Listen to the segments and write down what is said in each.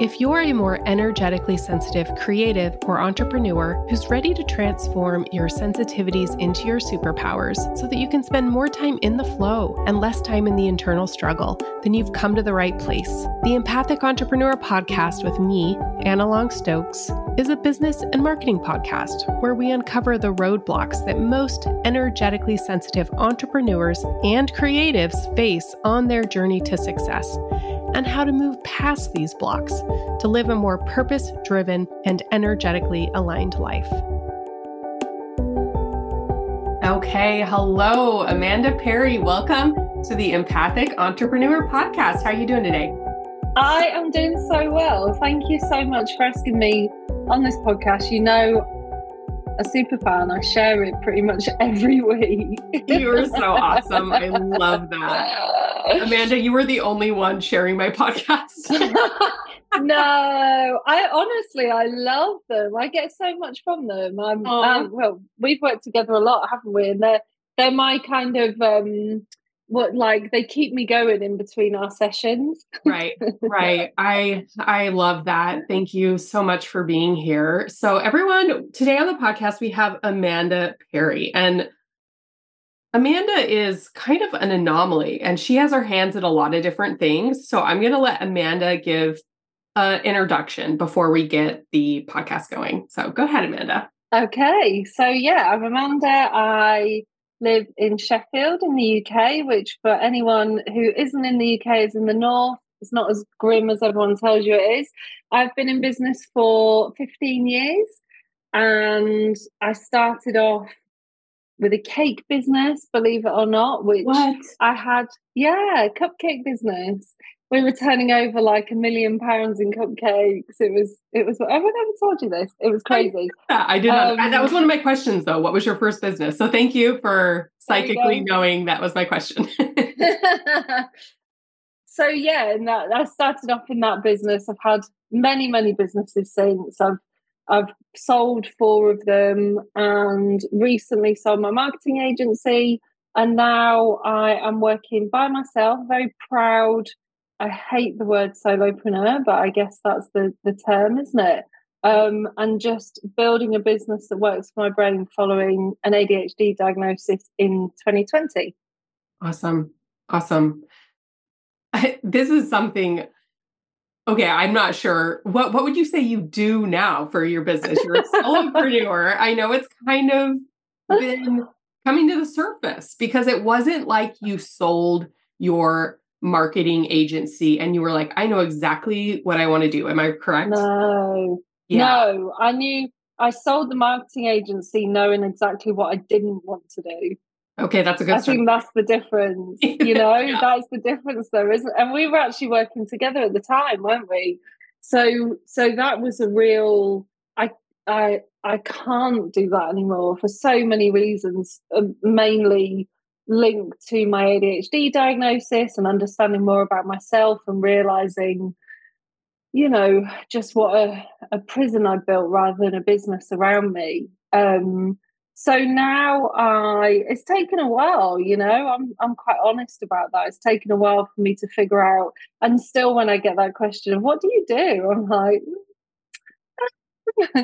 If you're a more energetically sensitive, creative, or entrepreneur who's ready to transform your sensitivities into your superpowers so that you can spend more time in the flow and less time in the internal struggle, then you've come to the right place. The Empathic Entrepreneur podcast with me, Anna Long Stokes, is a business and marketing podcast where we uncover the roadblocks that most energetically sensitive entrepreneurs and creatives face on their journey to success and how to move past these blocks to live a more purpose driven and energetically aligned life. Okay, hello, Amanda Perry. Welcome to the Empathic Entrepreneur Podcast. How are you doing today? I am doing so well. Thank you so much for asking me on this podcast. You know, a super fan. I share it pretty much every week. You're so awesome. I love that. Amanda, you were the only one sharing my podcast. no, I honestly, I love them. I get so much from them. I'm, um, well, we've worked together a lot, haven't we? And they're, they're my kind of, um, what like they keep me going in between our sessions. Right right. I i love that. Thank you so much for being here. So everyone today on the podcast we have amanda perry and amanda is kind of an anomaly and she has her hands in a lot of different things. So i'm going to let amanda give an introduction before we get the podcast going. So go ahead amanda. Okay so yeah i'm amanda. I live in Sheffield in the UK, which for anyone who isn't in the UK is in the north. It's not as grim as everyone tells you it is. I've been in business for 15 years and I started off with a cake business, believe it or not, which what? I had, yeah, cupcake business we were turning over like a million pounds in cupcakes. It was, it was, I've never told you this. It was crazy. I, I did not. Um, that was one of my questions though. What was your first business? So thank you for psychically knowing that was my question. so yeah, and that, I started off in that business. I've had many, many businesses since. I've, I've sold four of them and recently sold my marketing agency. And now I am working by myself, very proud I hate the word solopreneur, but I guess that's the the term, isn't it? Um, and just building a business that works for my brain following an ADHD diagnosis in 2020. Awesome, awesome. I, this is something. Okay, I'm not sure. What what would you say you do now for your business? You're a solopreneur. I know it's kind of been coming to the surface because it wasn't like you sold your marketing agency and you were like, I know exactly what I want to do. Am I correct? No. Yeah. No, I knew I sold the marketing agency knowing exactly what I didn't want to do. Okay, that's a good. I think that's the difference. You know, yeah. that's the difference, though, isn't? And we were actually working together at the time, weren't we? So, so that was a real. I, I, I can't do that anymore for so many reasons. Um, mainly linked to my ADHD diagnosis and understanding more about myself and realizing, you know, just what a, a prison I built rather than a business around me. Um, so now I it's taken a while, you know, I'm I'm quite honest about that. It's taken a while for me to figure out. And still when I get that question of what do you do? I'm like,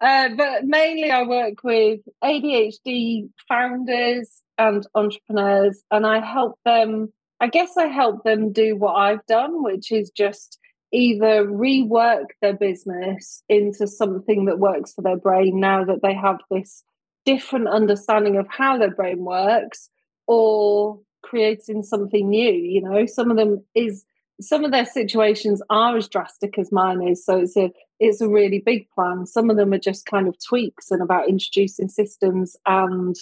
uh, but mainly I work with ADHD founders and entrepreneurs, and I help them. I guess I help them do what I've done, which is just either rework their business into something that works for their brain now that they have this different understanding of how their brain works, or creating something new. You know, some of them is some of their situations are as drastic as mine is so it's a it's a really big plan. Some of them are just kind of tweaks and about introducing systems and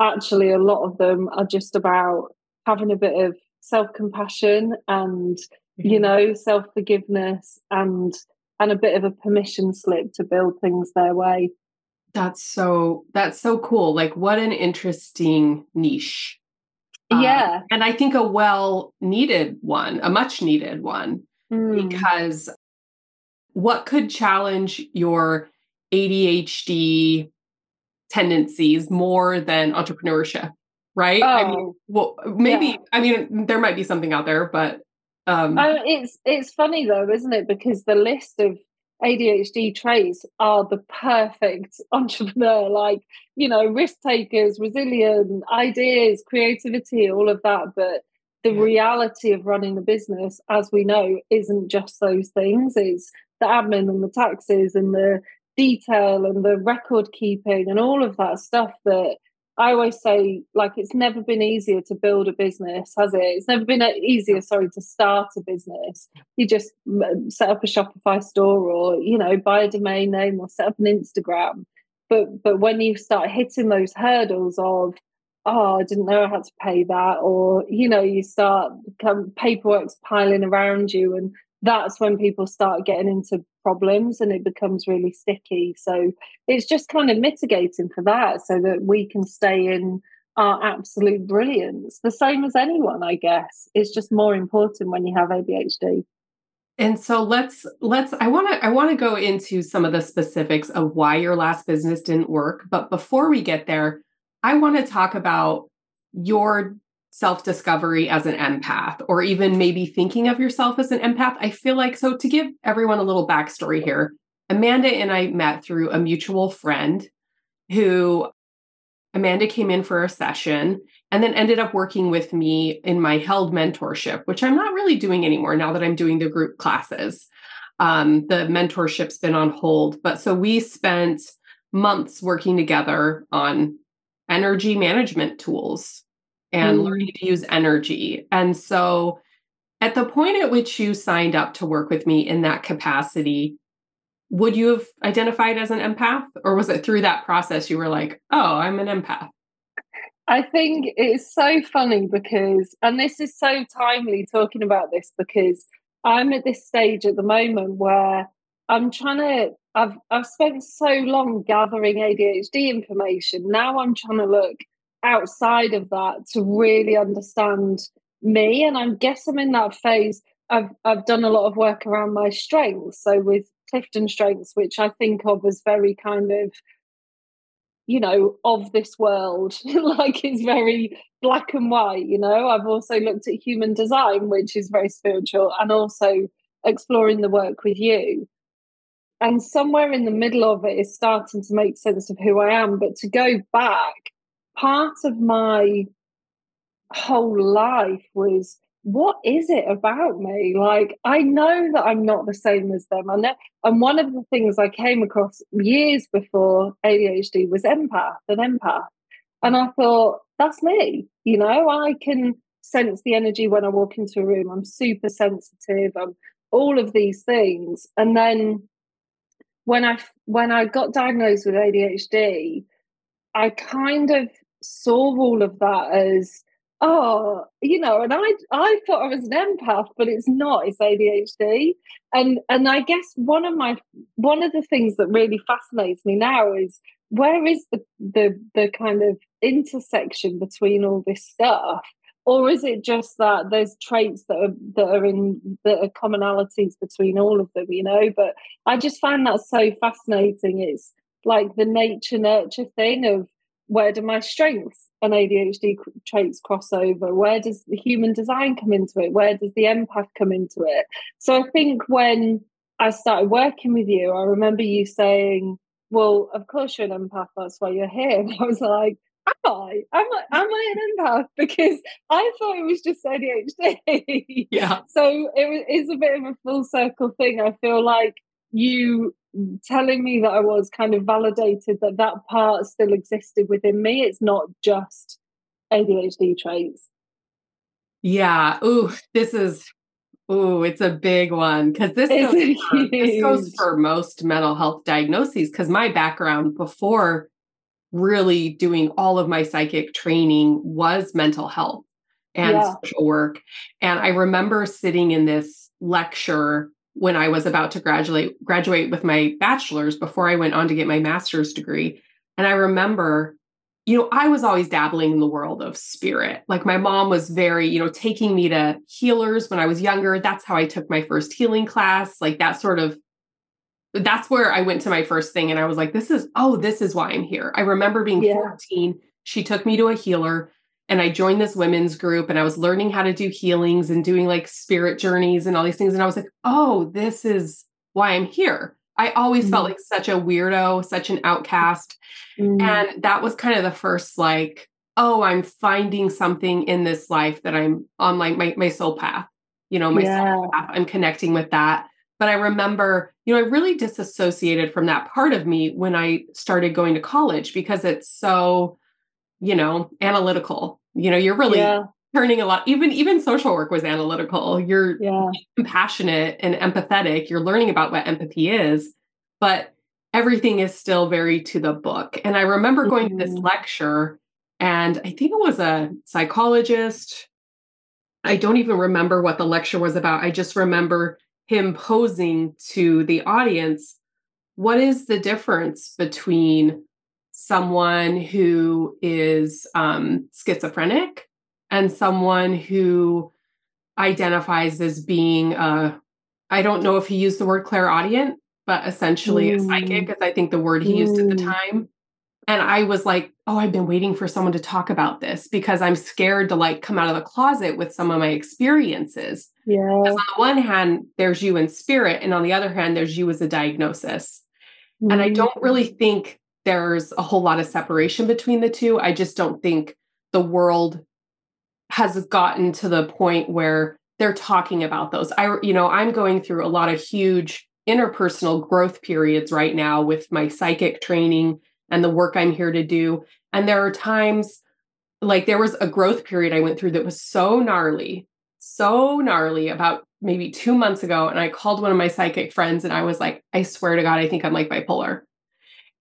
actually a lot of them are just about having a bit of self-compassion and mm-hmm. you know self-forgiveness and and a bit of a permission slip to build things their way. That's so that's so cool. Like what an interesting niche. Um, yeah. and i think a well needed one a much needed one mm. because what could challenge your adhd tendencies more than entrepreneurship right oh, I mean, oh, well maybe yeah. i mean there might be something out there but Um, uh, it's it's funny though, isn't it? Because the list of ADHD traits are the perfect entrepreneur, like, you know, risk takers, resilient, ideas, creativity, all of that. But the reality of running the business, as we know, isn't just those things. It's the admin and the taxes and the detail and the record keeping and all of that stuff that I always say, like, it's never been easier to build a business, has it? It's never been uh, easier, sorry, to start a business. You just set up a Shopify store or, you know, buy a domain name or set up an Instagram. But but when you start hitting those hurdles of, oh, I didn't know I had to pay that, or, you know, you start come paperwork's piling around you and that's when people start getting into problems and it becomes really sticky. So it's just kind of mitigating for that so that we can stay in our absolute brilliance. The same as anyone, I guess. It's just more important when you have ADHD. And so let's let's I want to I want to go into some of the specifics of why your last business didn't work, but before we get there, I want to talk about your self discovery as an empath, or even maybe thinking of yourself as an empath. I feel like, so to give everyone a little backstory here, Amanda and I met through a mutual friend who Amanda came in for a session and then ended up working with me in my held mentorship, which I'm not really doing anymore now that I'm doing the group classes. Um, the mentorship's been on hold, but so we spent months working together on energy management tools and mm. learning to use energy. And so, at the point at which you signed up to work with me in that capacity, would you have identified as an empath? Or was it through that process you were like, oh, I'm an empath? I think it's so funny because, and this is so timely talking about this because I'm at this stage at the moment where I'm trying to. I've I've spent so long gathering ADHD information. Now I'm trying to look outside of that to really understand me. And I guess I'm in that phase. I've I've done a lot of work around my strengths. So with Clifton Strengths, which I think of as very kind of, you know, of this world, like it's very black and white, you know. I've also looked at human design, which is very spiritual, and also exploring the work with you. And somewhere in the middle of it is starting to make sense of who I am. But to go back part of my whole life was what is it about me? Like, I know that I'm not the same as them. I know, and one of the things I came across years before ADHD was empath, an empath. And I thought, that's me. You know, I can sense the energy when I walk into a room. I'm super sensitive. I'm all of these things. And then when I when I got diagnosed with ADHD, I kind of saw all of that as oh you know and i i thought i was an empath but it's not it's adhd and and i guess one of my one of the things that really fascinates me now is where is the the the kind of intersection between all this stuff? Or is it just that there's traits that are that are in that are commonalities between all of them you know? But i just find that so fascinating. It's like the nature nurture thing of where do my strengths and ADHD traits cross over? Where does the human design come into it? Where does the empath come into it? So I think when I started working with you, I remember you saying, Well, of course you're an empath, that's why you're here. And I was like, Am I? Am I, am I an empath? Because I thought it was just ADHD. Yeah. so it is a bit of a full circle thing. I feel like you telling me that I was kind of validated that that part still existed within me. It's not just ADHD traits. Yeah. Ooh, this is ooh, it's a big one because this, goes for, this goes for most mental health diagnoses. Because my background before really doing all of my psychic training was mental health and yeah. social work. And I remember sitting in this lecture when I was about to graduate graduate with my bachelor's before I went on to get my master's degree. And I remember, you know, I was always dabbling in the world of spirit. Like my mom was very, you know, taking me to healers when I was younger. That's how I took my first healing class. Like that sort of that's where I went to my first thing and I was like, this is, oh, this is why I'm here. I remember being yeah. 14. She took me to a healer and I joined this women's group and I was learning how to do healings and doing like spirit journeys and all these things. And I was like, oh, this is why I'm here. I always mm. felt like such a weirdo, such an outcast. Mm. And that was kind of the first like, oh, I'm finding something in this life that I'm on like my, my soul path, you know, my yeah. soul path. I'm connecting with that. But I remember, you know, I really disassociated from that part of me when I started going to college because it's so, you know, analytical. You know, you're really yeah. turning a lot. Even even social work was analytical. You're yeah. compassionate and empathetic. You're learning about what empathy is, but everything is still very to the book. And I remember going mm-hmm. to this mm-hmm. lecture, and I think it was a psychologist. I don't even remember what the lecture was about. I just remember him posing to the audience what is the difference between someone who is um, schizophrenic and someone who identifies as being uh, I don't know if he used the word clairaudient, but essentially mm. a psychic, as I think the word he mm. used at the mm. time. And I was like, oh, I've been waiting for someone to talk about this because I'm scared to like come out of the closet with some of my experiences. Yeah. Because on the one hand, there's you in spirit, and on the other hand, there's you as a diagnosis. Mm-hmm. And I don't mm-hmm. really think there's a whole lot of separation between the two. I just don't think the world has gotten to the point where they're talking about those. I, you know, I'm going through a lot of huge interpersonal growth periods right now with my psychic training and the work I'm here to do. And there are times like there was a growth period I went through that was so gnarly, so gnarly about maybe two months ago. And I called one of my psychic friends and I was like, I swear to God, I think I'm like bipolar.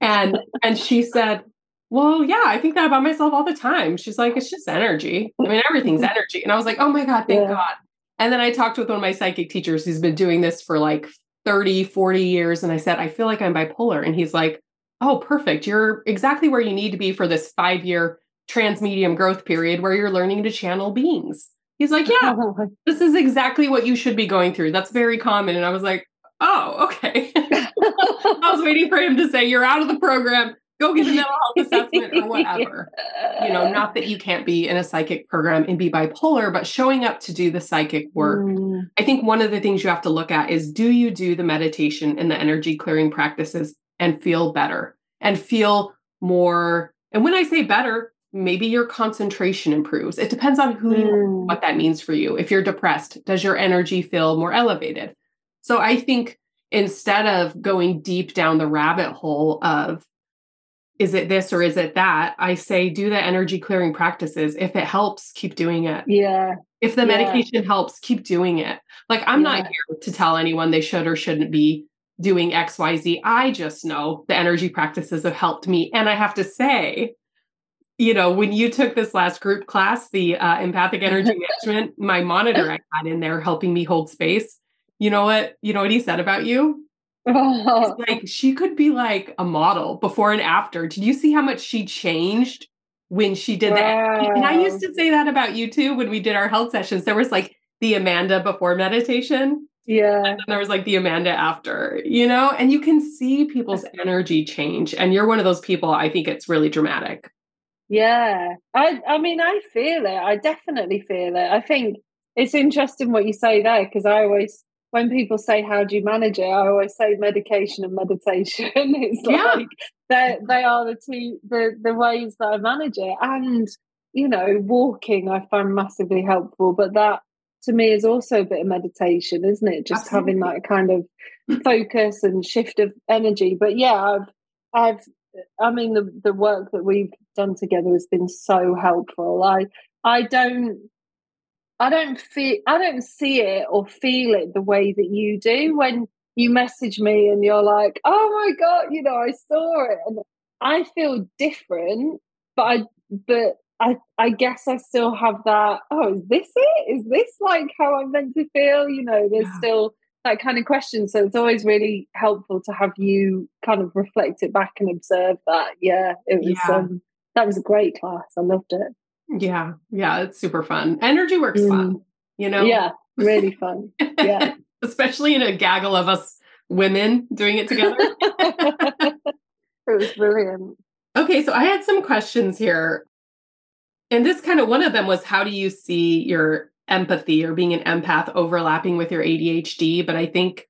And and she said, Well, yeah, I think that about myself all the time. She's like, it's just energy. I mean, everything's mm-hmm. energy. And I was like, oh my God, thank yeah. God. And then I talked with one of my psychic teachers who's been doing this for like 30, 40 years. And I said, I feel like I'm bipolar. And he's like, oh, perfect. You're exactly where you need to be for this five year trance medium growth period where you're learning to channel beings. He's like, yeah, this is exactly what you should be going through. That's very common. And I was like, oh, okay. I was waiting for him to say, you're out of the program. Go get a mental health assessment or whatever. You know, not that you can't be in a psychic program and be bipolar, but showing up to do the psychic work. Mm. I think one of the things you have to look at is do you do the meditation and the energy clearing practices and feel better and feel more. And when I say better, maybe your concentration improves. It depends on who mm. what that means for you. If you're depressed, does your energy feel more elevated? So I think instead of going deep down the rabbit hole of is it this or is it that, I say do the energy clearing practices. If it helps, keep doing it. Yeah. If the yeah. medication helps, keep doing it. Like I'm yeah. not here to tell anyone they should or shouldn't be doing XYZ. I just know the energy practices have helped me. And I have to say, you know, when you took this last group class, the uh, empathic energy management, my monitor I had in there helping me hold space. You know what? You know what he said about you? Oh. Like she could be like a model before and after. Did you see how much she changed when she did wow. that? And I used to say that about you too when we did our health sessions. There was like the Amanda before meditation yeah. And there was like the Amanda after, you know, and you can see people's energy change. And you're one of those people, I think it's really dramatic. Yeah. I I mean, I feel it. I definitely feel it. I think it's interesting what you say there because I always when people say how do you manage it, I always say medication and meditation. it's yeah. like they they are the two the the ways that I manage it. And, you know, walking I find massively helpful, but that to me is also a bit of meditation, isn't it? Just Absolutely. having that kind of focus and shift of energy. But yeah, I've I've I mean the the work that we've done together has been so helpful. I I don't I don't feel I don't see it or feel it the way that you do when you message me and you're like, oh my god, you know, I saw it and I feel different, but I but I I guess I still have that. Oh, is this it? Is this like how I'm meant to feel? You know, there's yeah. still that kind of question. So it's always really helpful to have you kind of reflect it back and observe that. Yeah, it was. Yeah. Um, that was a great class. I loved it. Yeah, yeah, it's super fun. Energy works mm. fun. You know. Yeah, really fun. Yeah, especially in a gaggle of us women doing it together. it was brilliant. Okay, so I had some questions here and this kind of one of them was how do you see your empathy or being an empath overlapping with your ADHD? But I think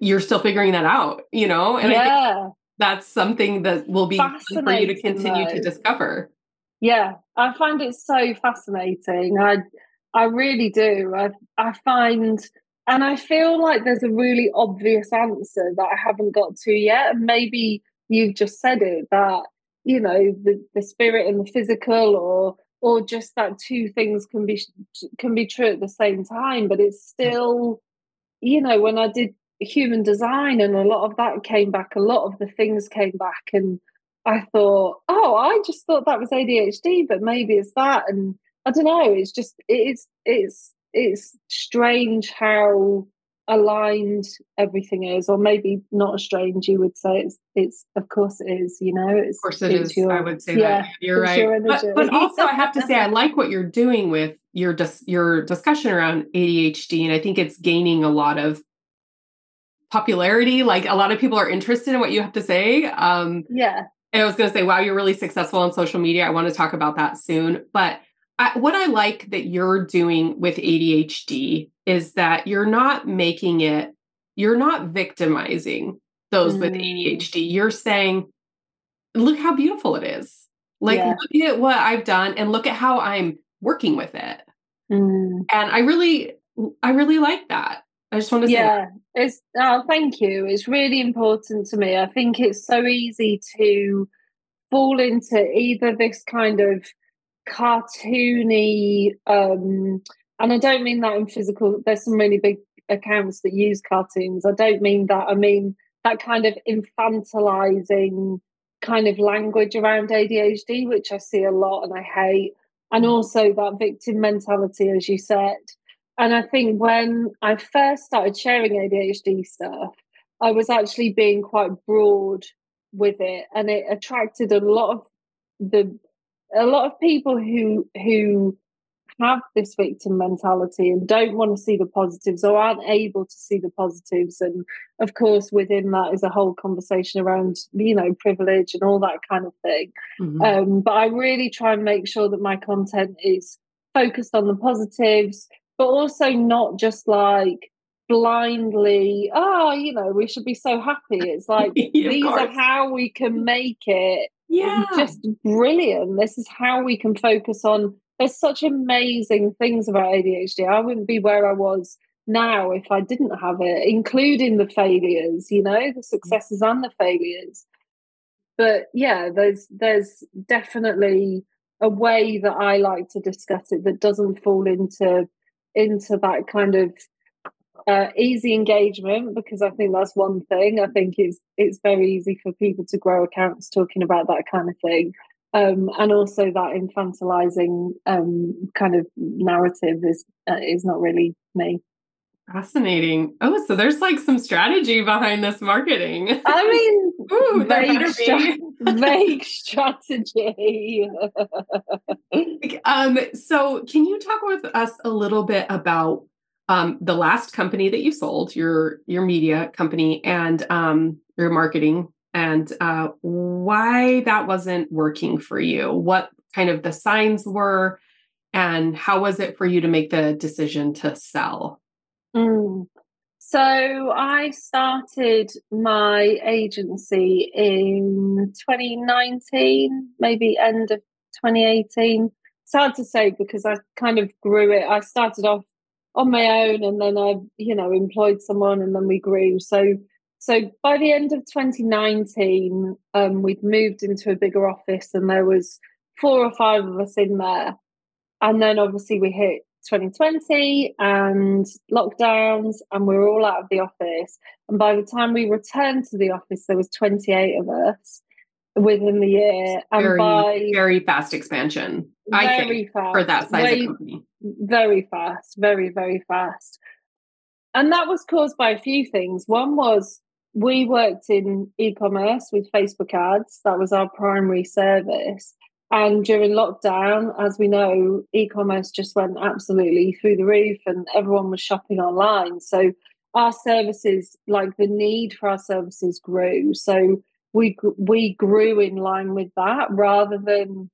you're still figuring that out, you know? And yeah. that's something that will be for you to continue though. to discover. Yeah, I find it so fascinating. I I really do. I I find and I feel like there's a really obvious answer that I haven't got to yet. Maybe you've just said it that, you know, the, the spirit and the physical or or just that two things can be can be true at the same time. But it's still, you know, when I did human design and a lot of that came back, a lot of the things came back and I thought, oh, I just thought that was ADHD, but maybe it's that. And I don't know, it's just it's it's it's strange how aligned everything is, or maybe not strange. You would say it's it's of course it is. You know, it's, of course it is. Your, I would say yeah, that you're right. Your but, but also, I have to say, I like what you're doing with your dis- your discussion around ADHD, and I think it's gaining a lot of popularity. Like a lot of people are interested in what you have to say. Um, yeah. I was going to say, wow, you're really successful on social media. I want to talk about that soon, but I, what I like that you're doing with ADHD is that you're not making it, you're not victimizing those mm. with ADHD. You're saying, look how beautiful it is. Like, yeah. look at what I've done and look at how I'm working with it. Mm. And I really, I really like that. I just want to yeah, it's oh, thank you. It's really important to me. I think it's so easy to fall into either this kind of cartoony um and I don't mean that in physical there's some really big accounts that use cartoons. I don't mean that. I mean that kind of infantilizing kind of language around ADHD, which I see a lot and I hate. And mm. also that victim mentality, as you said. And I think when I first started sharing ADHD stuff, I was actually being quite broad with it and it attracted a lot of the a lot of people who who have this victim mentality and don't want to see the positives or aren't able to see the positives and of course within that is a whole conversation around you know privilege and all that kind of thing mm-hmm. um, but i really try and make sure that my content is focused on the positives but also not just like blindly oh you know we should be so happy. It's like these are how we can make it yeah. just brilliant. This is how we can focus on there's such amazing things about adhd i wouldn't be where i was now if i didn't have it including the failures you know the mm. successes and the failures. But yeah there's there's definitely a way that i like to discuss it that doesn't fall into into that kind of uh, easy engagement because I think that's one thing. I think it's it's very easy for people to grow accounts talking about that kind of thing, um, and also that infantilizing um, kind of narrative is uh, is not really me. Fascinating. Oh, so there's like some strategy behind this marketing. I mean, Ooh, vague, stra- vague strategy. um, so, can you talk with us a little bit about um, the last company that you sold, your your media company, and um, your marketing, and uh, why that wasn't working for you? What kind of the signs were, and how was it for you to make the decision to sell? Mm. So I started my agency in 2019, maybe end of 2018. It's hard to say because I kind of grew it. I started off on my own and then I, you know, employed someone and then we grew. So so by the end of 2019, um, we'd moved into a bigger office and there was four or five of us in there. And then obviously we hit 2020 and lockdowns and we were all out of the office. And by the time we returned to the office, there was 28 of us within the year. And very, by very fast expansion. I think fast, for that size way, of company. Very fast, very, very fast. And that was caused by a few things. One was we worked in e-commerce with Facebook ads. That was our primary service. And during lockdown, as we know, e-commerce just went absolutely through the roof and everyone was shopping online. So our services, like the need for our services grew. So we we grew in line with that rather than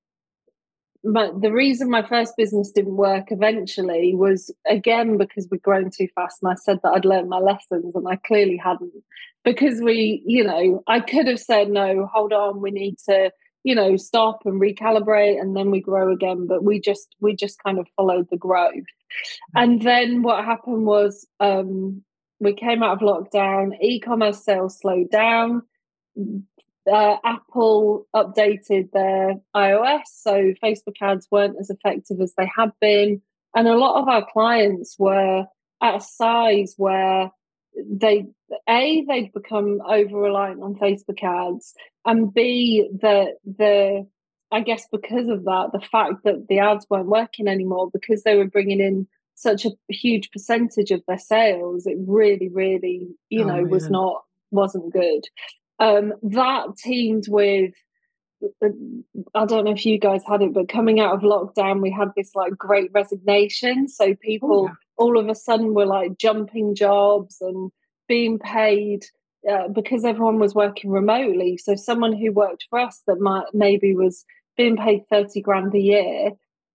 my, the reason my first business didn't work eventually was again because we'd grown too fast and I said that I'd learned my lessons and I clearly hadn't because we you know I could have said no hold on we need to you know stop and recalibrate and then we grow again but we just we just kind of followed the growth mm-hmm. and then what happened was um we came out of lockdown e-commerce sales slowed down uh, Apple updated their iOS, so Facebook ads weren't as effective as they had been. And a lot of our clients were at a size where they a they'd become over reliant on Facebook ads, and b the the I guess because of that, the fact that the ads weren't working anymore because they were bringing in such a huge percentage of their sales, it really, really, you oh, know, was yeah. not wasn't good um, that teamed with I don't know if you guys had it, but coming out of lockdown, we had this like great resignation. So people oh, yeah. all of a sudden were like jumping jobs and being paid uh, because everyone was working remotely. So someone who worked for us that might maybe was being paid 30 grand a year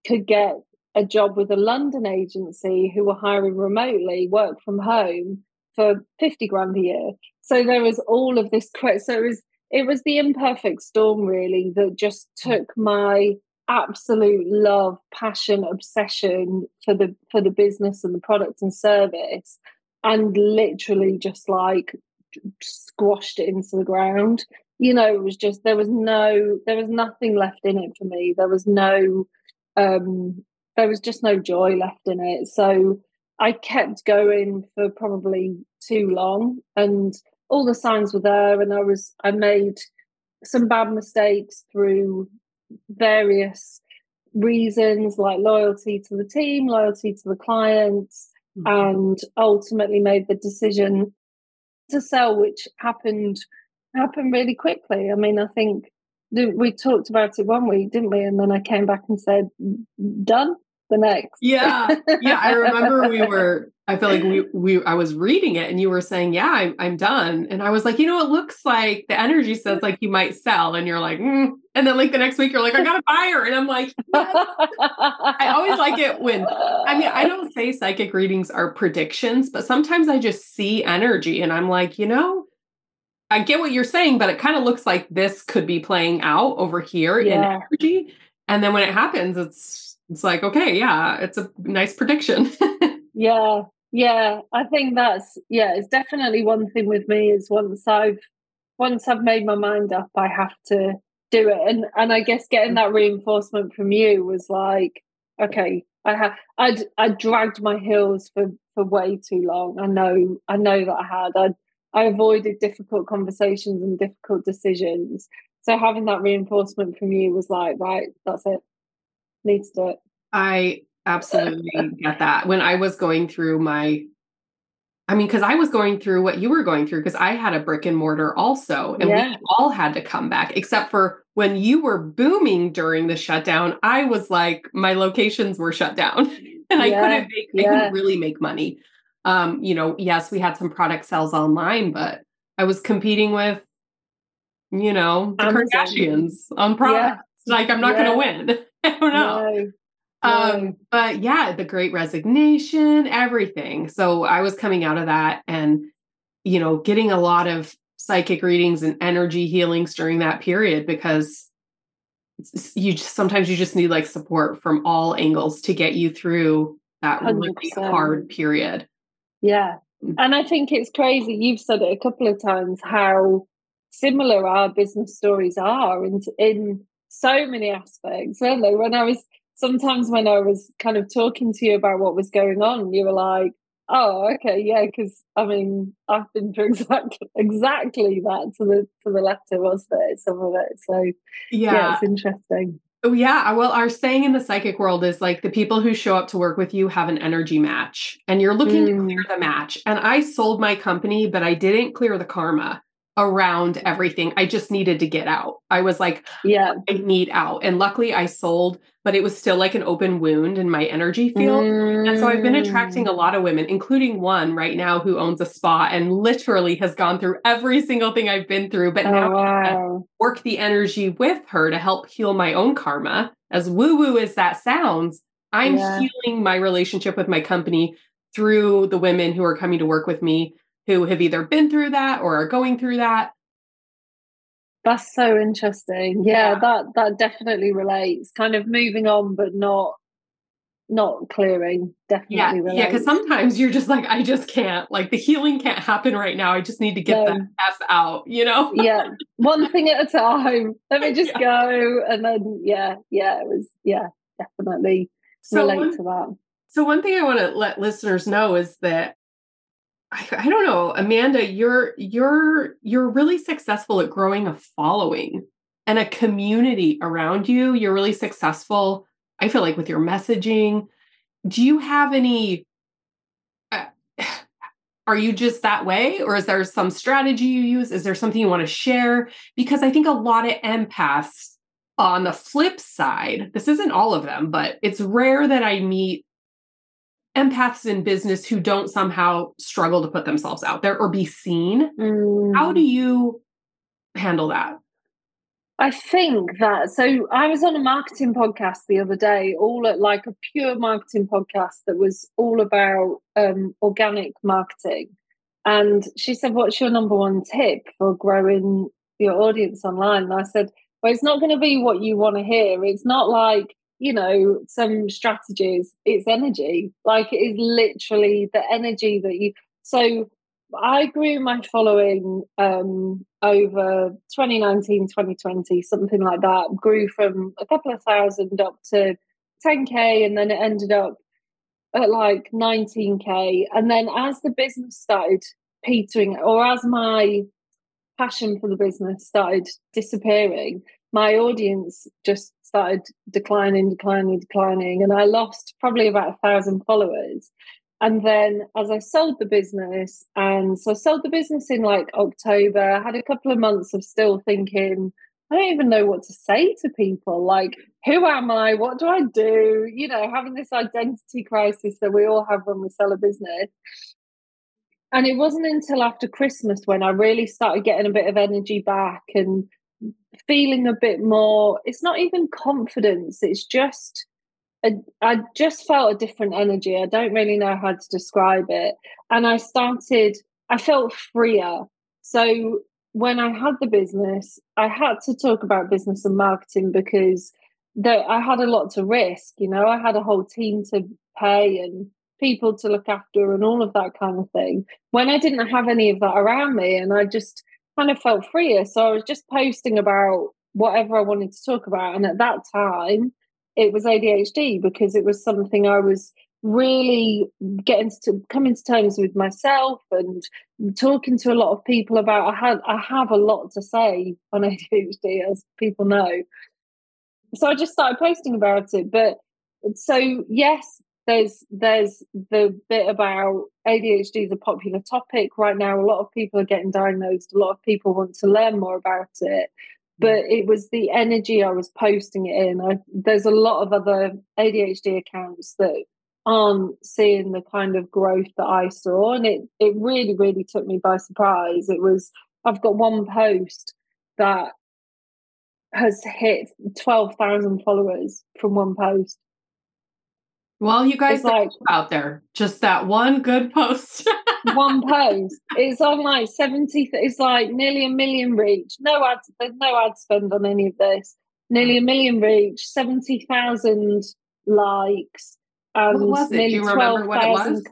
could get a job with a London agency who were hiring remotely, work from home for 50 grand a year. So there was all of this. So it was it was the imperfect storm really that just took my absolute love, passion, obsession for the for the business and the product and service, and literally just like squashed it into the ground. You know, it was just there was no there was nothing left in it for me. There was no um there was just no joy left in it. So I kept going for probably too long and all the signs were there and I was I made some bad mistakes through various reasons like loyalty to the team, loyalty to the clients, mm-hmm. and ultimately made the decision to sell, which happened happened really quickly. I mean, I think we talked about it one week, didn't we? And then I came back and said, done the next. Yeah. Yeah. I remember we were, I feel like we, we, I was reading it and you were saying, yeah, I'm, I'm done. And I was like, you know, it looks like the energy says like you might sell. And you're like, mm. and then like the next week you're like, I got a buyer. And I'm like, yes. I always like it when, I mean, I don't say psychic readings are predictions, but sometimes I just see energy and I'm like, you know, I get what you're saying, but it kind of looks like this could be playing out over here yeah. in energy. And then when it happens, it's it's like, okay, yeah, it's a nice prediction. yeah. Yeah. I think that's yeah, it's definitely one thing with me is once I've once I've made my mind up, I have to do it. And and I guess getting that reinforcement from you was like, okay, I have I'd I dragged my heels for for way too long. I know I know that I had. I I avoided difficult conversations and difficult decisions. So having that reinforcement from you was like, right, that's it to it. I absolutely get that. When I was going through my I mean, because I was going through what you were going through, because I had a brick and mortar also, and yeah. we all had to come back, except for when you were booming during the shutdown. I was like, my locations were shut down, and I couldn't make, yeah. I couldn't really make money. Um, you know, yes, we had some product sales online, but I was competing with, you know, the Amazon. Kardashians on products. Like, I'm not going to win. I don't know. No. Um, but yeah, the great resignation, everything. So I was coming out of that and, you know, getting a lot of psychic readings and energy healings during that period because you just sometimes you just need like support from all angles to get you through that 100%. really hard period. Yeah. Mm. And I think it's crazy. You've said it a couple of times how similar our business stories are in, in so many aspects, aren't they? When I was sometimes when I was kind of talking to you about what was going on, you were like, "Oh, okay, yeah," because I mean, I've been through exactly exactly that to the to the letter, was there some of it? So yeah, yeah it's interesting. Oh yeah, well, our saying in the psychic world is like the people who show up to work with you have an energy match, and you're looking mm. to clear the match. And I sold my company, but I didn't clear the karma around everything. I just needed to get out. I was like, yeah, I need out. And luckily I sold, but it was still like an open wound in my energy field. Mm. And so I've been attracting a lot of women, including one right now who owns a spa and literally has gone through every single thing I've been through, but oh, now wow. work the energy with her to help heal my own karma as woo woo as that sounds, I'm yeah. healing my relationship with my company through the women who are coming to work with me who have either been through that or are going through that. That's so interesting. Yeah, yeah, that that definitely relates. Kind of moving on, but not not clearing. Definitely yeah, relates. Yeah, because sometimes you're just like, I just can't. Like the healing can't happen right now. I just need to get no. that f out. You know? yeah, one thing at a time. Let me just go, and then yeah, yeah, it was yeah, definitely so relate one, to that. So one thing I want to let listeners know is that I, I don't know, Amanda, you're you're you're really successful at growing a following and a community around you. You're really successful, I feel like, with your messaging. Do you have any? Uh, are you just that way, or is there some strategy you use? Is there something you want to share? Because I think a lot of empaths on the flip side, this isn't all of them, but it's rare that I meet empaths in business who don't somehow struggle to put themselves out there or be seen. Mm. How do you handle that? I think that so I was on a marketing podcast the other day, all at like a pure marketing podcast that was all about um, organic marketing. And she said, What's your number one tip for growing your audience online? And I said, Well, it's not going to be what you want to hear. It's not like you know, some strategies, it's energy. Like it is literally the energy that you. So I grew my following um, over 2019, 2020, something like that. Grew from a couple of thousand up to 10K, and then it ended up at like 19K. And then as the business started petering, or as my passion for the business started disappearing, my audience just started declining, declining, declining, and I lost probably about a thousand followers. And then as I sold the business, and so I sold the business in like October, I had a couple of months of still thinking, I don't even know what to say to people. Like, who am I? What do I do? You know, having this identity crisis that we all have when we sell a business. And it wasn't until after Christmas when I really started getting a bit of energy back and feeling a bit more it's not even confidence it's just a, I just felt a different energy i don't really know how to describe it. And i started i felt freer. So when i had the business i had to talk about business and marketing because that i had a lot to risk you know i had a whole team to pay and people to look after and all of that kind of thing. When i didn't have any of that around me and i just kind of felt freer. So I was just posting about whatever I wanted to talk about. And at that time, it was ADHD because it was something I was really getting to coming to terms with myself and talking to a lot of people about I had I have a lot to say on ADHD as people know. So I just started posting about it. But so yes, there's there's the bit about ADHD is a popular topic right now. A lot of people are getting diagnosed. A lot of people want to learn more about it. But it was the energy I was posting it in. I, there's a lot of other ADHD accounts that aren't seeing the kind of growth that I saw, and it it really really took me by surprise. It was I've got one post that has hit twelve thousand followers from one post well, you guys like out there, just that one good post. one post. It's on like 70, it's like nearly a million reach. No ads, there's no ad spend on any of this. Nearly a million reach, 70,000 likes. And what was it? Do you remember what it was?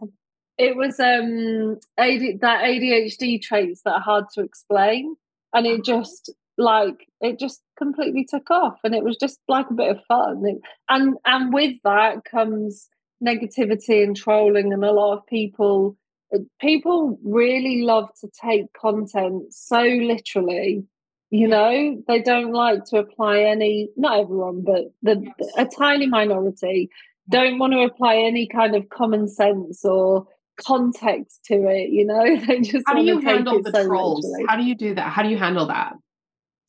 It was um AD, that ADHD traits that are hard to explain. And it just like it just completely took off and it was just like a bit of fun. And and with that comes negativity and trolling and a lot of people uh, people really love to take content so literally you know? They don't like to apply any not everyone but the a tiny minority don't want to apply any kind of common sense or context to it you know? They just how do you handle the so trolls? literally. how do you do that? How do you handle that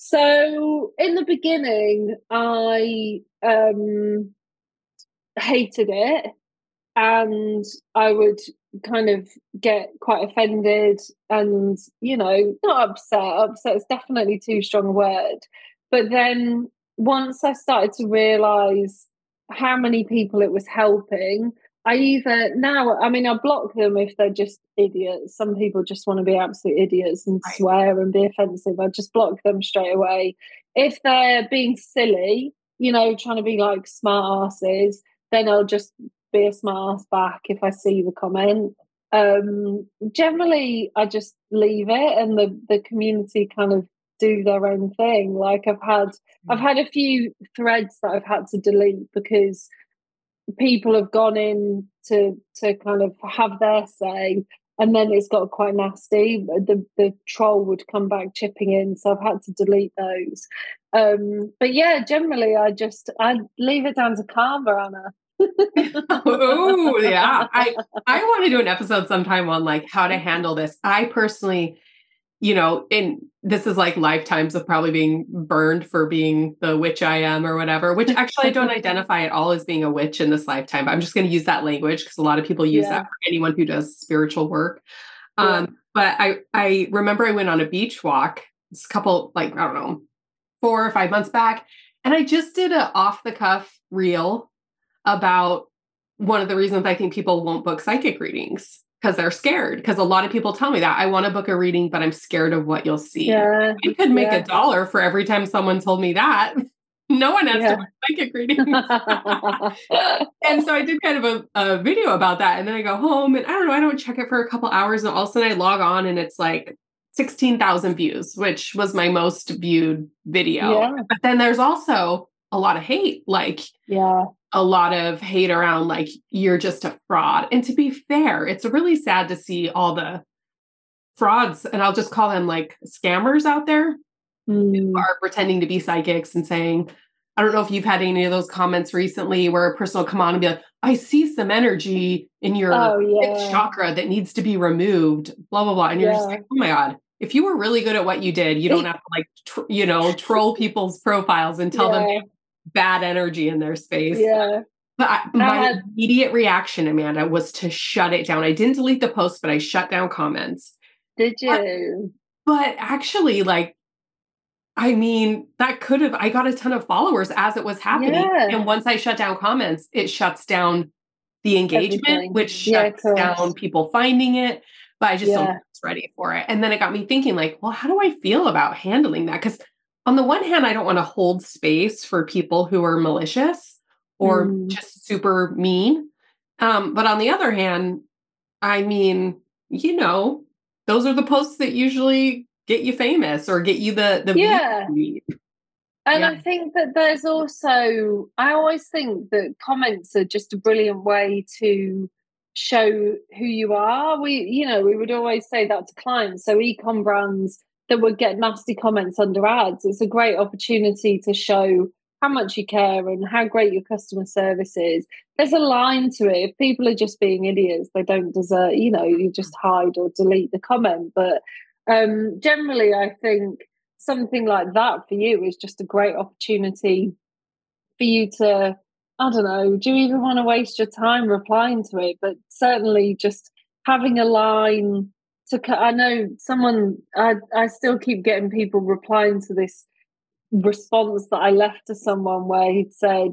so in the beginning, I um, hated it, and I would kind of get quite offended, and you know, not upset. Upset is definitely too strong a word, but then once I started to realize how many people it was helping, I either now, I mean, I block them if they're just idiots. Some people just want to be absolute idiots and right. swear and be offensive. I just block them straight away. If they're being silly, you know, trying to be like smart asses, then I'll just be a smart ass back if I see the comment. Um, generally, I just leave it and the, the community kind of do their own thing. Like I've had, I've mm. had a few threads that I've had to delete because people have gone in to to kind of have their say and then it's got quite nasty. The the troll would come back chipping in so i've had to delete those. Um but yeah generally i just i leave it down to karma anna. Oh yeah. I i want to do an episode sometime on like how to handle this. I personally you know, and this is like lifetimes of probably being burned for being the witch I am or whatever, which actually I don't identify at all as being a witch in this lifetime. But I'm just going to use that language because a lot of people use yeah. that for anyone who does spiritual work. Yeah. Um, but I I remember I went on a beach walk, a couple like I don't know, four or five months back, and I just did a off the cuff reel about one of the reasons I think people won't book psychic readings because they're scared. Because a lot of people tell me that I want to book a reading, but I'm scared of what you'll see. Yeah. You could make yeah. a dollar for every time someone told me that. No one has yeah. to book psychic readings. and so I did kind of a, a video about that. And then I go home and I don't know, I don't check it for a couple hours. And all of a sudden I log on and it's like 16,000 views, which was my most viewed video. Yeah. But then there's also a lot of hate. Like, yeah, a lot of hate around like you're just a fraud. And to be fair, it's really sad to see all the frauds, and I'll just call them like scammers out there mm. who are pretending to be psychics and saying, I don't know if you've had any of those comments recently where a person will come on and be like, I see some energy in your oh, yeah. chakra that needs to be removed, blah, blah, blah. And you're yeah. just like, oh my God, if you were really good at what you did, you don't have to like, tr- you know, troll people's profiles and tell yeah. them bad energy in their space. Yeah. But I, my had, immediate reaction, Amanda, was to shut it down. I didn't delete the post, but I shut down comments. Did you? But, but actually, like, I mean, that could have, I got a ton of followers as it was happening. Yeah. And once I shut down comments, it shuts down the engagement, Everything. which shuts yeah, down people finding it. But I just yeah. don't think it's ready for it. And then it got me thinking, like, well, how do I feel about handling that? Because on the one hand, I don't want to hold space for people who are malicious or mm. just super mean. Um, but on the other hand, I mean, you know, those are the posts that usually get you famous or get you the the yeah. And yeah. I think that there's also I always think that comments are just a brilliant way to show who you are. We, you know, we would always say that to clients. So ecom brands that would get nasty comments under ads. It's a great opportunity to show how much you care and how great your customer service is. There's a line to it. If people are just being idiots, they don't deserve, you know, you just hide or delete the comment. But um, generally, I think something like that for you is just a great opportunity for you to, I don't know, do you even want to waste your time replying to it? But certainly just having a line to i know someone i i still keep getting people replying to this response that i left to someone where he'd said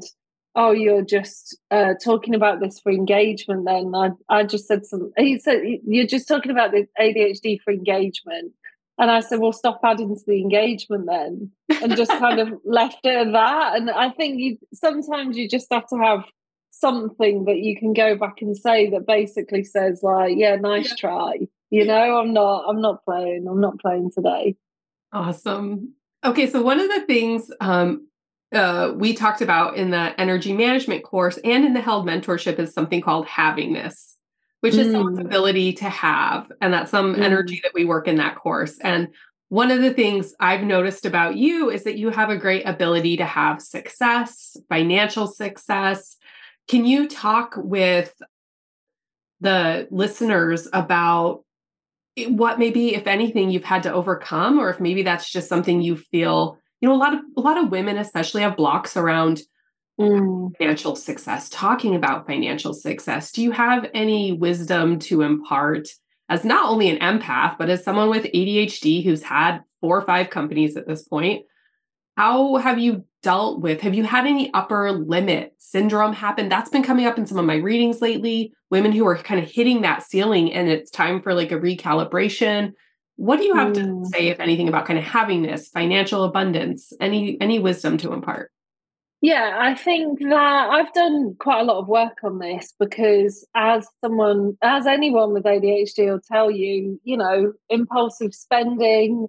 oh you're just uh, talking about this for engagement then. I i just said some he said you're just talking about the adhd for engagement. And i said well stop adding to the engagement then and just kind of left it at that. And i think you sometimes you just have to have something that you can go back and say that basically says like yeah nice yeah. try you know i'm not i'm not playing i'm not playing today awesome okay so one of the things um, uh, we talked about in the energy management course and in the held mentorship is something called havingness which is mm. someone's ability to have and that's some mm. energy that we work in that course and one of the things I've noticed about you is that you have a great ability to have success, financial success. Can you talk with the listeners about what maybe if anything you've had to overcome or if maybe that's just something you feel you know a lot of a lot of women especially have blocks around mm. financial success talking about financial success do you have any wisdom to impart as not only an empath but as someone with ADHD who's had four or five companies at this point how have you dealt with have you had any upper limit syndrome happen? That's been coming up in some of my readings lately women who are kind of hitting that ceiling and it's time for like a recalibration. What do you have mm. to say if anything about kind of having this financial abundance any any wisdom to impart? Yeah, I think that I've done quite a lot of work on this because, as someone, as anyone with ADHD will tell you, you know, impulsive spending,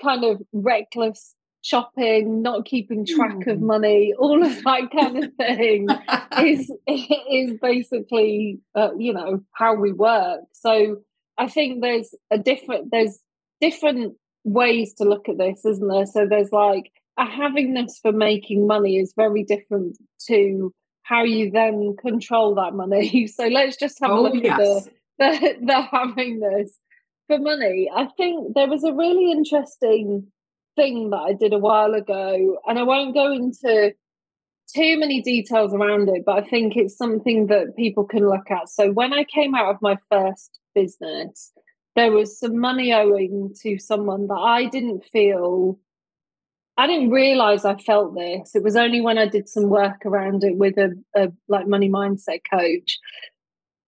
kind of reckless shopping, not keeping track of money, all of that kind of thing is is basically, uh, you know, how we work. So I think there's a different there's different ways to look at this, isn't there? So there's like a havingness for making money is very different to how you then control that money. So let's just have oh, a look yes. at the, the, the havingness for money. I think there was a really interesting thing that I did a while ago, and I won't go into too many details around it, but I think it's something that people can look at. So when I came out of my first business, there was some money owing to someone that I didn't feel I didn't realize I felt this. It was only when I did some work around it with a, a like money mindset coach.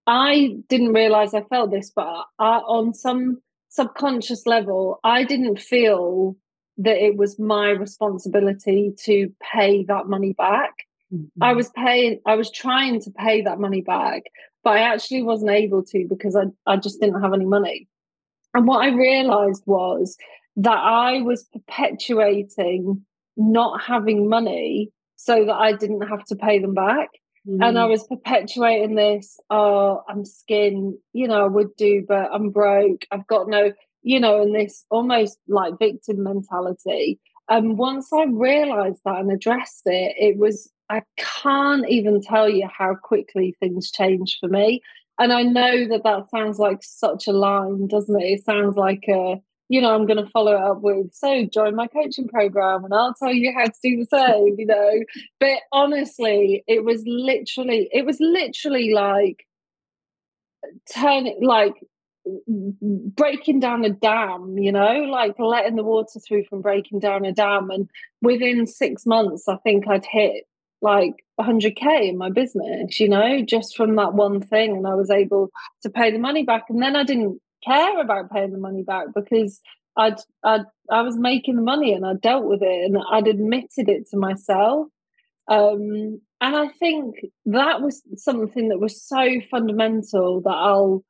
I didn't realize I felt this, but I, on some subconscious level, I didn't feel that it was my responsibility to pay that money back. Mm-hmm. I was paying, I was trying to pay that money back, but I actually wasn't able to because I, I just didn't have any money. And what I realized was that I was perpetuating not having money so that I didn't have to pay them back. Mm. And I mm. was perpetuating this, oh, I'm skin, you know, I would do, but I'm broke. I've got no, you know, and this almost like victim mentality. And once I realized that and addressed it, it was, I can't even tell you how quickly things changed for me. And I know that that sounds like such a line, doesn't it? It sounds like a, you know, I'm going to follow it up with, so join my coaching program and I'll tell you how to do the same, you know. But honestly, it was literally, it was literally like turning, like breaking down a dam, you know, like letting the water through from breaking down a dam. And within six months, I think I'd hit like 100k in my business, you know, just from that one thing. And I was able to pay the money back. And then I didn't care about paying the money back because I'd, I'd I was making the money and I dealt with it and I'd admitted it to myself. Um, and I think that was something that was so fundamental that I'll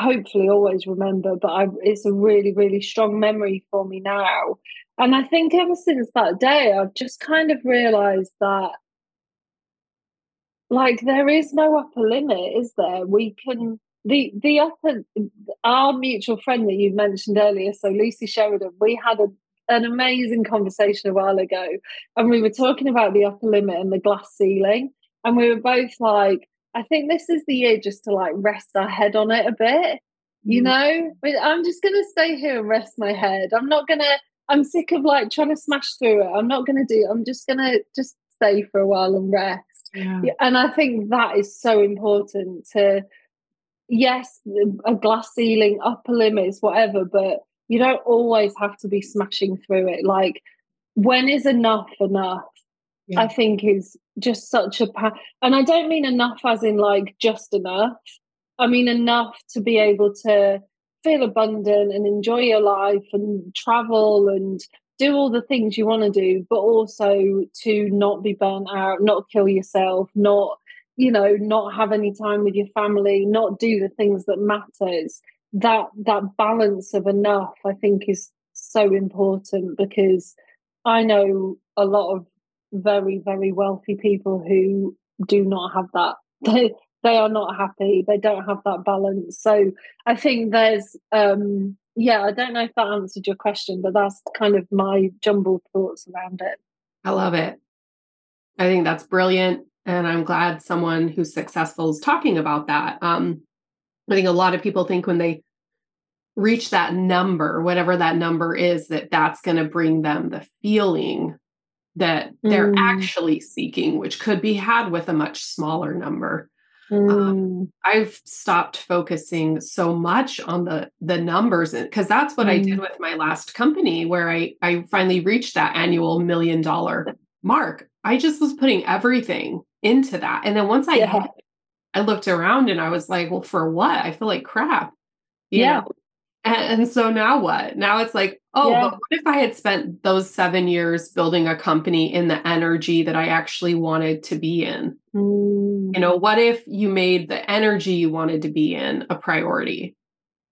hopefully always remember. But I, it's a really, really strong memory for me now. And I think ever since that day, I've just kind of realized that, like, there is no upper limit, is there? We can the the upper our mutual friend that you mentioned earlier, so Lucy Sheridan, we had a, an amazing conversation a while ago, and we were talking about the upper limit and the glass ceiling, and we were both like, I think this is the year just to like rest our head on it a bit, you mm. know. I'm just gonna stay here and rest my head. I'm not gonna. I'm sick of like trying to smash through it. I'm not gonna do. I'm just gonna just stay for a while and rest. Yeah. And I think that is so important to yes, a glass ceiling, upper limits, whatever, but you don't always have to be smashing through it. Like, when is enough enough? Yeah. I think is just such a pa- and I don't mean enough as in like just enough. I mean enough to be able to feel abundant and enjoy your life and travel and do all the things you want to do, but also to not be burnt out, not kill yourself, not you know not have any time with your family not do the things that matters that that balance of enough i think is so important because i know a lot of very very wealthy people who do not have that. They, they are not happy. They don't have that balance. So i think there's um yeah i don't know if that answered your question but that's kind of my jumbled thoughts around it. I love it. I think that's brilliant and I'm glad someone who's successful is talking about that. Um, I think a lot of people think when they reach that number, whatever that number is, that that's going to bring them the feeling that they're mm. actually seeking, which could be had with a much smaller number. mm. um, I've stopped focusing so much on the the numbers because that's what mm. I did mm. with my last company where I I finally reached that annual million dollar mark. I just was putting everything into that, and then once I yeah. I looked around and I was like, well, for what? I feel like crap. yeah. Know? And so now what? Now it's like, oh, yeah. but what if I had spent those seven years building a company in the energy that I actually wanted to be in? Mm. You know, what if you made the energy you wanted to be in a priority?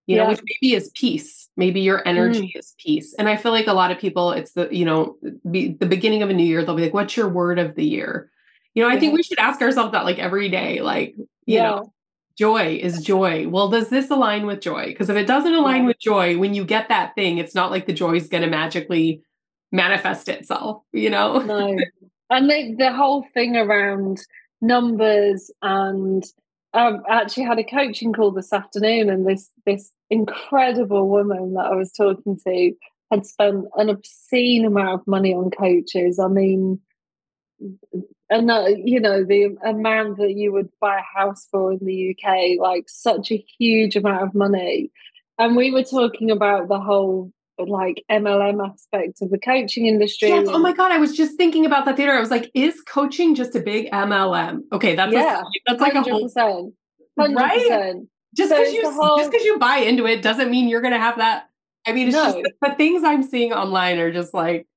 You yeah. know, which maybe is peace. Maybe your energy mm. is peace. And I feel like a lot of people, it's the, you know, be, the beginning of a new year, they'll be like, what's your word of the year? You know, I yeah. think we should ask ourselves that like every day, like, you know, joy is joy. Well, does this align with joy? Because if it doesn't align with joy, when you get that thing, it's not like the joy is going to magically manifest itself, you know? No. And the, the whole thing around numbers and um, I actually had a coaching call this afternoon, and this this incredible woman that I was talking to had spent an obscene amount of money on coaches. I mean, and uh, you know the amount that you would buy a house for in the UK, like such a huge amount of money. And we were talking about the whole like MLM aspect of the coaching industry. Yes. Oh my god, I was just thinking about that theater. I was like, is coaching just a big MLM? Okay, that's yeah, a, that's like 100%, a whole right. Just because so you whole... just because you buy into it doesn't mean you're going to have that. I mean, it's no. just the, the things I'm seeing online are just like,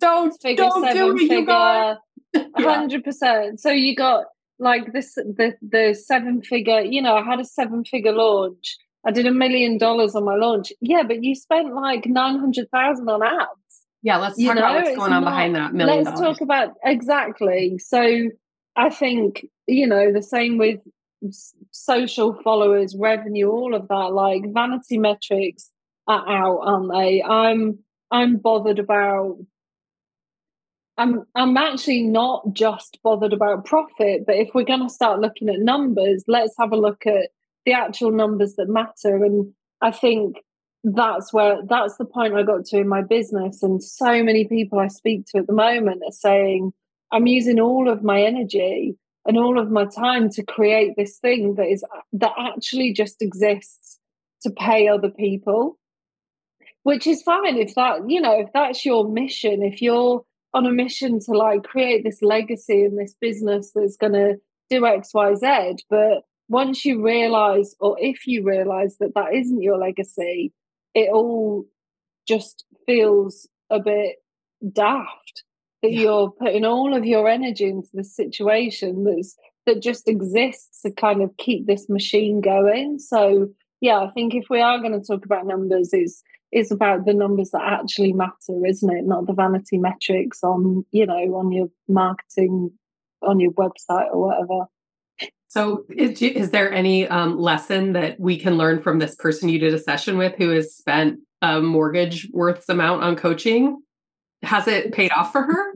don't figure don't do it, you guys. Hundred percent. So you got like this the the seven figure. You know, I had a seven figure launch. I did a million dollars on my launch. Yeah, but you spent like nine hundred thousand on ads. Yeah, let's talk you know, about what's going on not, behind that million. Let's talk about exactly. So I think you know the same with social followers, revenue, all of that. Like vanity metrics are out, aren't they? I'm I'm bothered about I'm I'm actually not just bothered about profit, but if we're going to start looking at numbers, let's have a look at the actual numbers that matter. And I think that's where that's the point I got to in my business. And so many people I speak to at the moment are saying, I'm using all of my energy and all of my time to create this thing that is that actually just exists to pay other people. Which is fine if that, you know, if that's your mission, if you're on a mission to like create this legacy in this business that's going to do X, Y, Z. But once you realize, or if you realize that that isn't your legacy, it all just feels a bit daft that yeah. you're putting all of your energy into the situation that's that just exists to kind of keep this machine going. So yeah, I think if we are going to talk about numbers, is is about the numbers that actually matter, isn't it? Not the vanity metrics on, you know, on your marketing, on your website or whatever. So, is, is there any um, lesson that we can learn from this person you did a session with who has spent a mortgage worth amount on coaching? Has it paid off for her?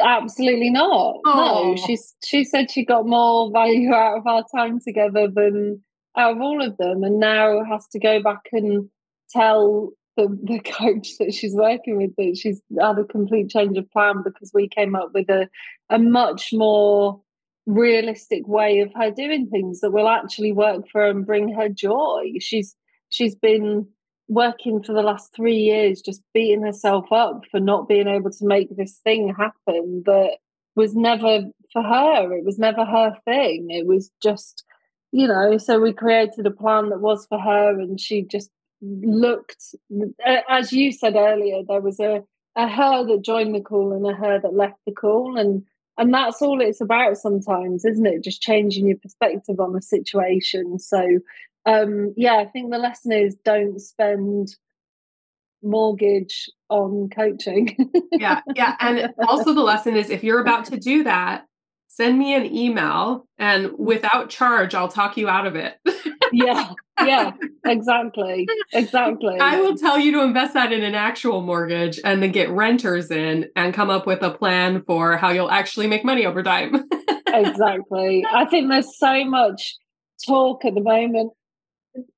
Absolutely not. Oh. No, she's she said she got more value out of our time together than out of all of them, and now has to go back and tell the, the coach that she's working with that she's had a complete change of plan because we came up with a, a much more realistic way of her doing things that will actually work for her and bring her joy. She's she's been working for the last three years just beating herself up for not being able to make this thing happen that was never for her. It was never her thing. It was just, you know, so we created a plan that was for her and she just looked, as you said earlier, there was a, a her that joined the call and a her that left the call. And and that's all it's about sometimes, isn't it? Just changing your perspective on the situation. So um yeah, I think the lesson is don't spend mortgage on coaching. yeah, yeah. And also the lesson is if you're about to do that, send me an email and without charge, I'll talk you out of it. yeah, yeah, exactly. Exactly. I will tell you to invest that in an actual mortgage and then get renters in and come up with a plan for how you'll actually make money over time. exactly. I think there's so much talk at the moment.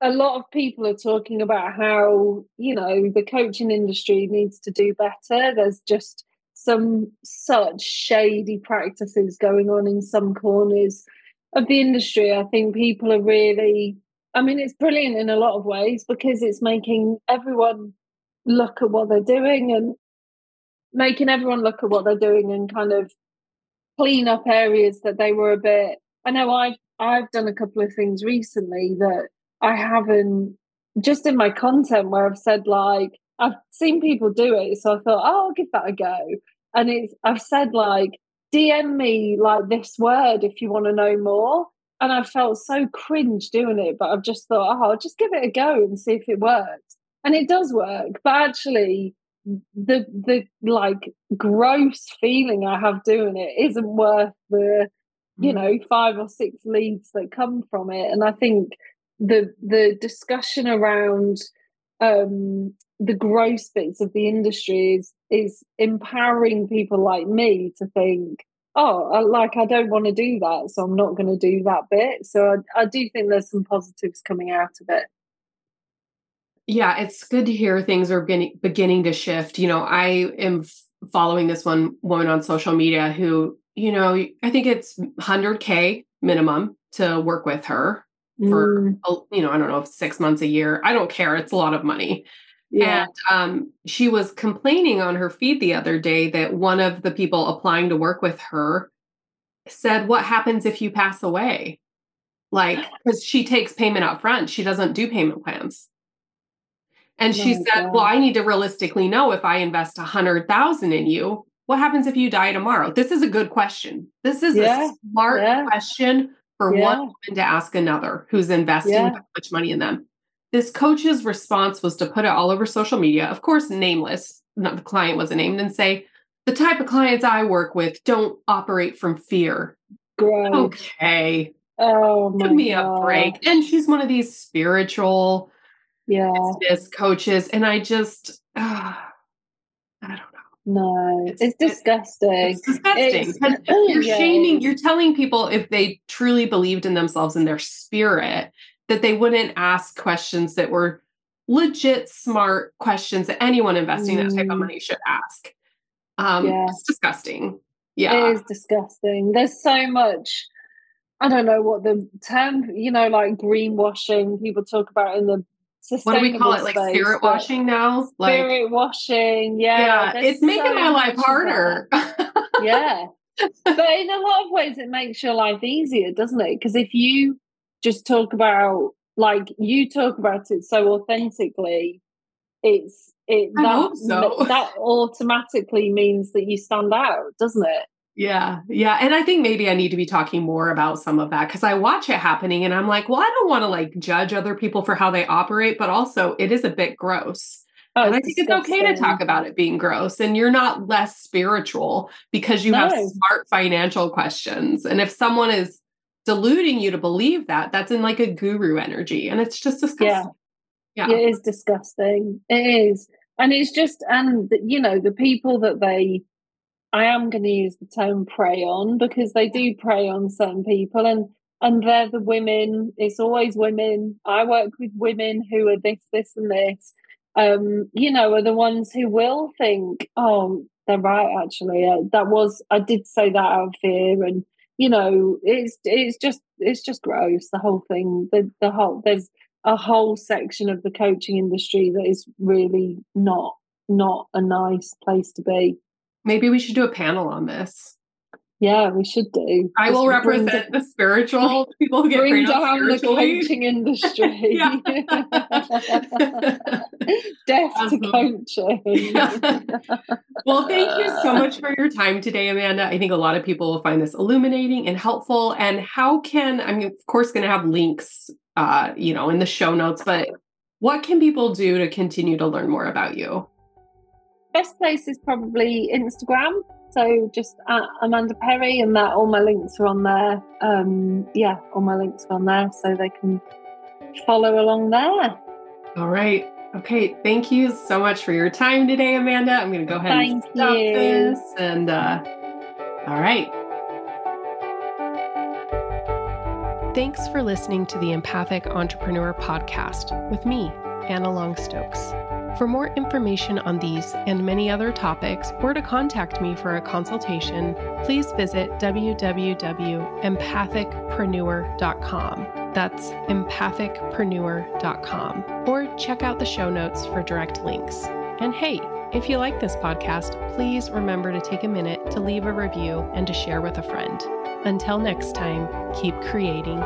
A lot of people are talking about how, you know, the coaching industry needs to do better. There's just some such shady practices going on in some corners of the industry. I think people are really, I mean, it's brilliant in a lot of ways because it's making everyone look at what they're doing and making everyone look at what they're doing and kind of clean up areas that they were a bit. I know I've I've done a couple of things recently that I haven't just in my content where I've said like I've seen people do it, so I thought, oh, I'll give that a go. And it's I've said like DM me like this word if you want to know more. And I felt so cringe doing it, but I've just thought, oh, I'll just give it a go and see if it works. And it does work, but actually the the like gross feeling I have doing it isn't worth the you mm. know five or six leads that come from it. And I think the the discussion around um the gross bits of the industry is is empowering people like me to think oh I, like i don't want to do that so i'm not going to do that bit. So I, I do think there's some positives coming out of it. Yeah it's good to hear things are beginning, beginning to shift. You know i am following this one woman on social media who you know i think it's 100k minimum to work with her for mm. you know i don't know if six months a year. I don't care it's a lot of money yeah. And um, she was complaining on her feed the other day that one of the people applying to work with her said, What happens if you pass away? Like, because she takes payment up front, she doesn't do payment plans. And oh she said, God. Well, I need to realistically know if I invest a hundred thousand in you, what happens if you die tomorrow? This is a good question. This is yeah. a smart yeah. question for yeah. one woman to ask another who's investing that much money in them. This coach's response was to put it all over social media, of course, nameless, not the client wasn't named, and say, the type of clients I work with don't operate from fear. Great. Okay. Oh, give me God. a break. And she's one of these spiritual yeah business coaches. And I just, uh, I don't know. No, it's, it's disgusting. It's disgusting. It's, you're shaming, you're telling people if they truly believed in themselves and their spirit, that they wouldn't ask questions that were legit smart questions that anyone investing mm. that type of mm. money should ask. Um, yeah. It's disgusting. Yeah. It is disgusting. There's so much, I don't know what the term, you know, like greenwashing people talk about in the what do we call it? Like spirit washing now? Like, spirit washing, yeah. Yeah, it's making so my life harder. yeah. But in a lot of ways, it makes your life easier, doesn't it? Because if you just talk about like you talk about it so authentically it's it that, so. that automatically means that you stand out doesn't it yeah yeah and i think maybe i need to be talking more about some of that because i watch it happening and i'm like well i don't want to like judge other people for how they operate but also it is a bit gross Oh, and I think disgusting. it's okay to talk about it being gross, and you're not less spiritual because you no. have smart financial questions. And if someone is deluding you to believe that that's in like a guru energy and it's just disgusting. Yeah, yeah. it is disgusting. It is. And it's just and you know the people that they i am going to use the term prey on because they do prey on certain people and and they're the women. It's always women. I work with women who are this this and this. Um you know are the ones who will think oh they're right actually. Uh, that was i did say that out of fear and you know, it's it's just it's just gross. The whole thing, the the whole there's a whole section of the coaching industry that is really not not a nice place to be. Maybe we should do a panel on this. Yeah, we should do. I will represent the, the spiritual people get bring down the coaching industry. Death to coaching. well, thank you so much for your time today, Amanda. I think a lot of people will find this illuminating and helpful. And how can I'm of course going to have links, uh, you know, in the show notes, but what can people do to continue to learn more about you? Best place is probably Instagram so just at Amanda Perry, and that all my links are on there. Um, yeah, all my links are on there, so they can follow along there. All right. Okay. Thank you so much for your time today, Amanda. I'm going to go ahead Thank and stop you. this. And uh, all right. Thanks for listening to the Empathic Entrepreneur Podcast with me, Anna Long Stokes. For more information on these and many other topics, or to contact me for a consultation, please visit www.empathicpreneur.com. That's empathicpreneur.com. Or check out the show notes for direct links. And hey, if you like this podcast, please remember to take a minute to leave a review and to share with a friend. Until next time, keep creating.